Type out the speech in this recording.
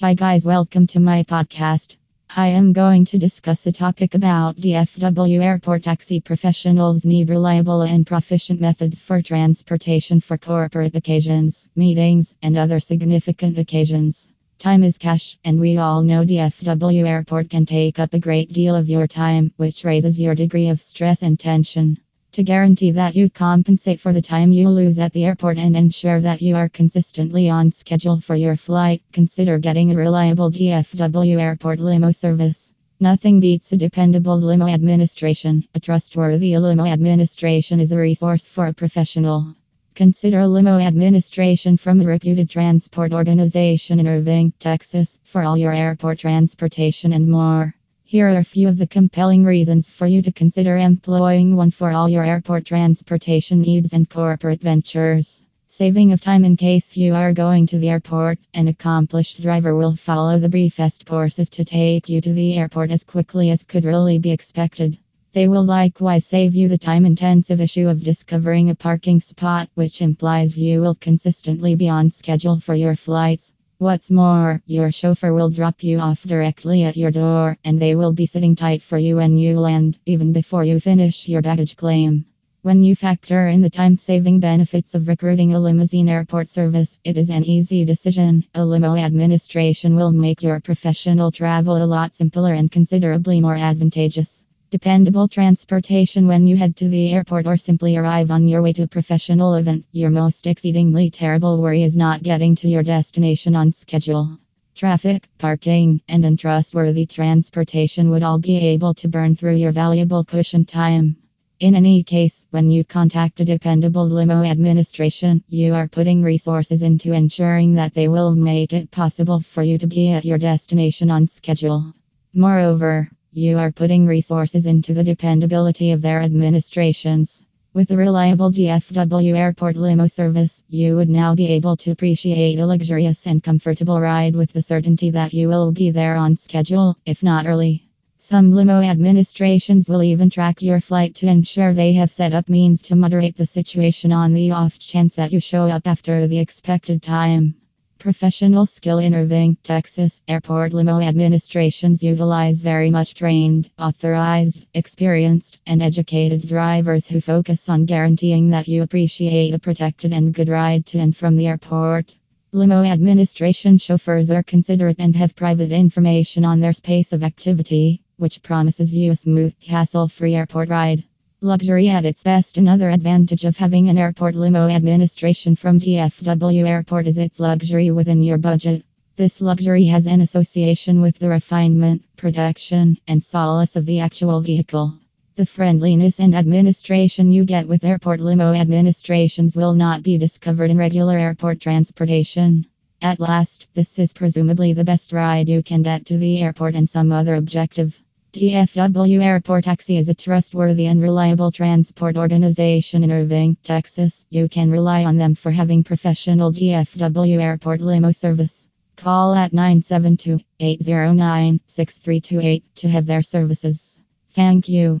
Hi, guys, welcome to my podcast. I am going to discuss a topic about DFW airport taxi professionals need reliable and proficient methods for transportation for corporate occasions, meetings, and other significant occasions. Time is cash, and we all know DFW airport can take up a great deal of your time, which raises your degree of stress and tension. To guarantee that you compensate for the time you lose at the airport and ensure that you are consistently on schedule for your flight, consider getting a reliable DFW airport limo service. Nothing beats a dependable limo administration. A trustworthy limo administration is a resource for a professional. Consider a limo administration from a reputed transport organization in Irving, Texas, for all your airport transportation and more. Here are a few of the compelling reasons for you to consider employing one for all your airport transportation needs and corporate ventures. Saving of time in case you are going to the airport, an accomplished driver will follow the briefest courses to take you to the airport as quickly as could really be expected. They will likewise save you the time intensive issue of discovering a parking spot, which implies you will consistently be on schedule for your flights. What's more, your chauffeur will drop you off directly at your door, and they will be sitting tight for you when you land, even before you finish your baggage claim. When you factor in the time saving benefits of recruiting a limousine airport service, it is an easy decision. A limo administration will make your professional travel a lot simpler and considerably more advantageous. Dependable transportation when you head to the airport or simply arrive on your way to a professional event. Your most exceedingly terrible worry is not getting to your destination on schedule. Traffic, parking, and untrustworthy transportation would all be able to burn through your valuable cushion time. In any case, when you contact a dependable limo administration, you are putting resources into ensuring that they will make it possible for you to be at your destination on schedule. Moreover, you are putting resources into the dependability of their administrations. With a reliable DFW airport limo service, you would now be able to appreciate a luxurious and comfortable ride with the certainty that you will be there on schedule, if not early. Some limo administrations will even track your flight to ensure they have set up means to moderate the situation on the off chance that you show up after the expected time. Professional skill in Irving, Texas. Airport limo administrations utilize very much trained, authorized, experienced, and educated drivers who focus on guaranteeing that you appreciate a protected and good ride to and from the airport. Limo administration chauffeurs are considerate and have private information on their space of activity, which promises you a smooth, hassle free airport ride. Luxury at its best. Another advantage of having an airport limo administration from DFW Airport is its luxury within your budget. This luxury has an association with the refinement, protection, and solace of the actual vehicle. The friendliness and administration you get with airport limo administrations will not be discovered in regular airport transportation. At last, this is presumably the best ride you can get to the airport and some other objective. DFW Airport Taxi is a trustworthy and reliable transport organization in Irving, Texas. You can rely on them for having professional DFW Airport limo service. Call at 972 809 6328 to have their services. Thank you.